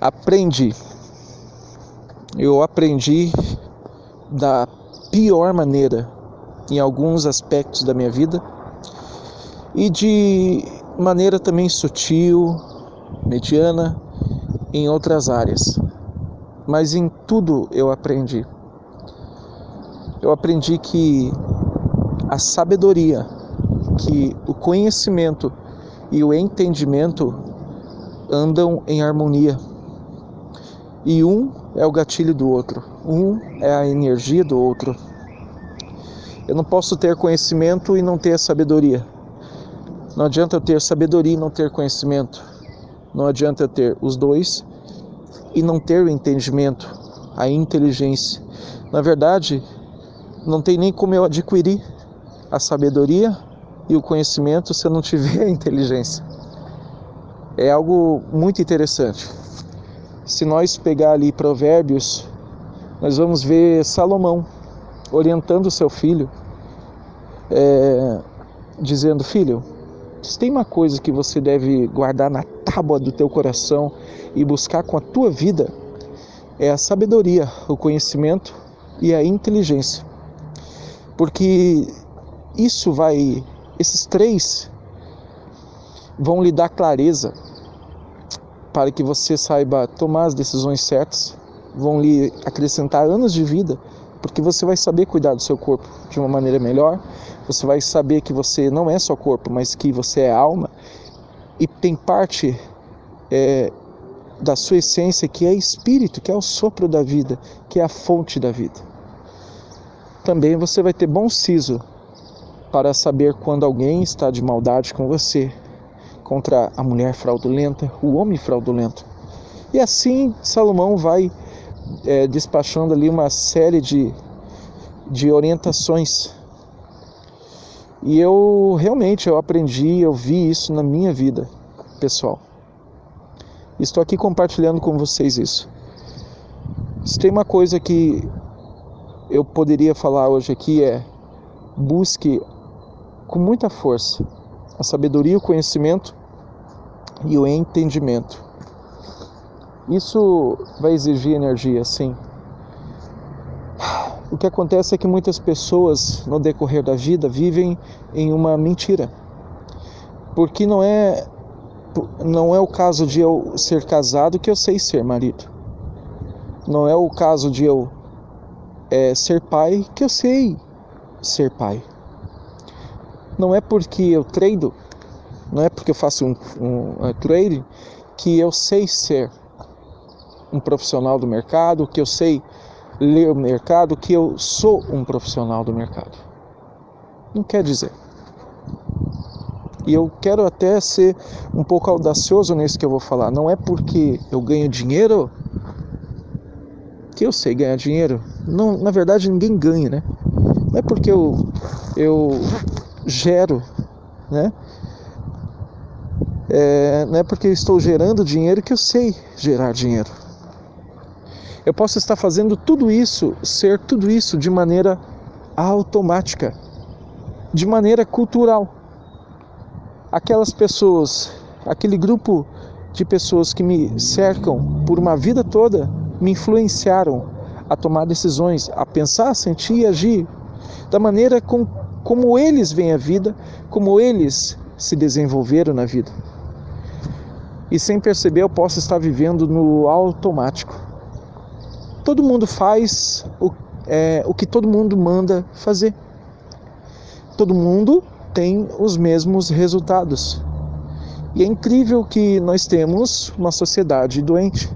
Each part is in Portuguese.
aprendi. Eu aprendi da pior maneira em alguns aspectos da minha vida e de maneira também sutil, mediana em outras áreas. Mas em tudo eu aprendi. Eu aprendi que a sabedoria, que o conhecimento e o entendimento andam em harmonia. E um é o gatilho do outro, um é a energia do outro. Eu não posso ter conhecimento e não ter sabedoria. Não adianta eu ter sabedoria e não ter conhecimento. Não adianta eu ter os dois e não ter o entendimento, a inteligência. Na verdade, não tem nem como eu adquirir a sabedoria e o conhecimento se eu não tiver a inteligência. É algo muito interessante. Se nós pegar ali Provérbios, nós vamos ver Salomão orientando seu filho, é, dizendo: Filho, se tem uma coisa que você deve guardar na tábua do teu coração e buscar com a tua vida, é a sabedoria, o conhecimento e a inteligência. Porque isso vai, esses três vão lhe dar clareza para que você saiba tomar as decisões certas, vão lhe acrescentar anos de vida, porque você vai saber cuidar do seu corpo de uma maneira melhor, você vai saber que você não é só corpo, mas que você é alma e tem parte é, da sua essência que é espírito, que é o sopro da vida, que é a fonte da vida. Também você vai ter bom siso para saber quando alguém está de maldade com você, contra a mulher fraudulenta, o homem fraudulento. E assim Salomão vai é, despachando ali uma série de, de orientações. E eu realmente eu aprendi, eu vi isso na minha vida pessoal. Estou aqui compartilhando com vocês isso. Se tem uma coisa que eu poderia falar hoje aqui é busque com muita força a sabedoria, o conhecimento e o entendimento. Isso vai exigir energia, sim. O que acontece é que muitas pessoas no decorrer da vida vivem em uma mentira. Porque não é não é o caso de eu ser casado que eu sei ser marido. Não é o caso de eu é, ser pai que eu sei ser pai. Não é porque eu treino, não é porque eu faço um, um, trading que eu sei ser um profissional do mercado, que eu sei ler o mercado, que eu sou um profissional do mercado. Não quer dizer. E eu quero até ser um pouco audacioso nisso que eu vou falar. Não é porque eu ganho dinheiro que eu sei ganhar dinheiro. Não, na verdade, ninguém ganha, né? Não é porque eu, eu gero, né? É, não é porque eu estou gerando dinheiro que eu sei gerar dinheiro. Eu posso estar fazendo tudo isso, ser tudo isso de maneira automática, de maneira cultural. Aquelas pessoas, aquele grupo de pessoas que me cercam por uma vida toda, me influenciaram a tomar decisões, a pensar, sentir e agir da maneira com como eles veem a vida, como eles se desenvolveram na vida. E sem perceber, eu posso estar vivendo no automático. Todo mundo faz o, é, o que todo mundo manda fazer. Todo mundo tem os mesmos resultados. E é incrível que nós temos uma sociedade doente,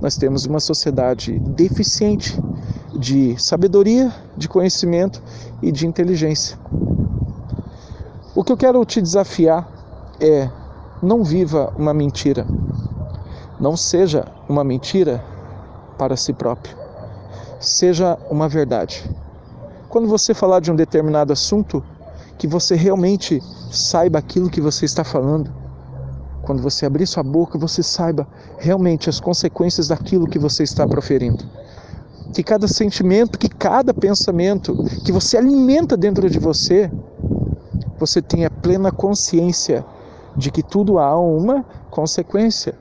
nós temos uma sociedade deficiente de sabedoria, de conhecimento e de inteligência. O que eu quero te desafiar é não viva uma mentira. Não seja uma mentira para si próprio. Seja uma verdade. Quando você falar de um determinado assunto, que você realmente saiba aquilo que você está falando. Quando você abrir sua boca, você saiba realmente as consequências daquilo que você está proferindo que cada sentimento, que cada pensamento que você alimenta dentro de você, você tenha plena consciência de que tudo há uma consequência.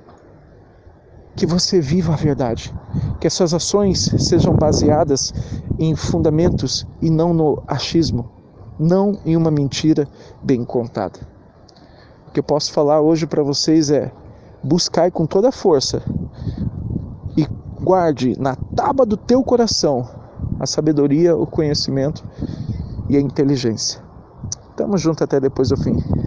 que você viva a verdade, que as suas ações sejam baseadas em fundamentos e não no achismo, não em uma mentira bem contada. O que eu posso falar hoje para vocês é: buscai com toda a força e guarde na tábua do teu coração a sabedoria, o conhecimento e a inteligência. Tamo junto até depois do fim.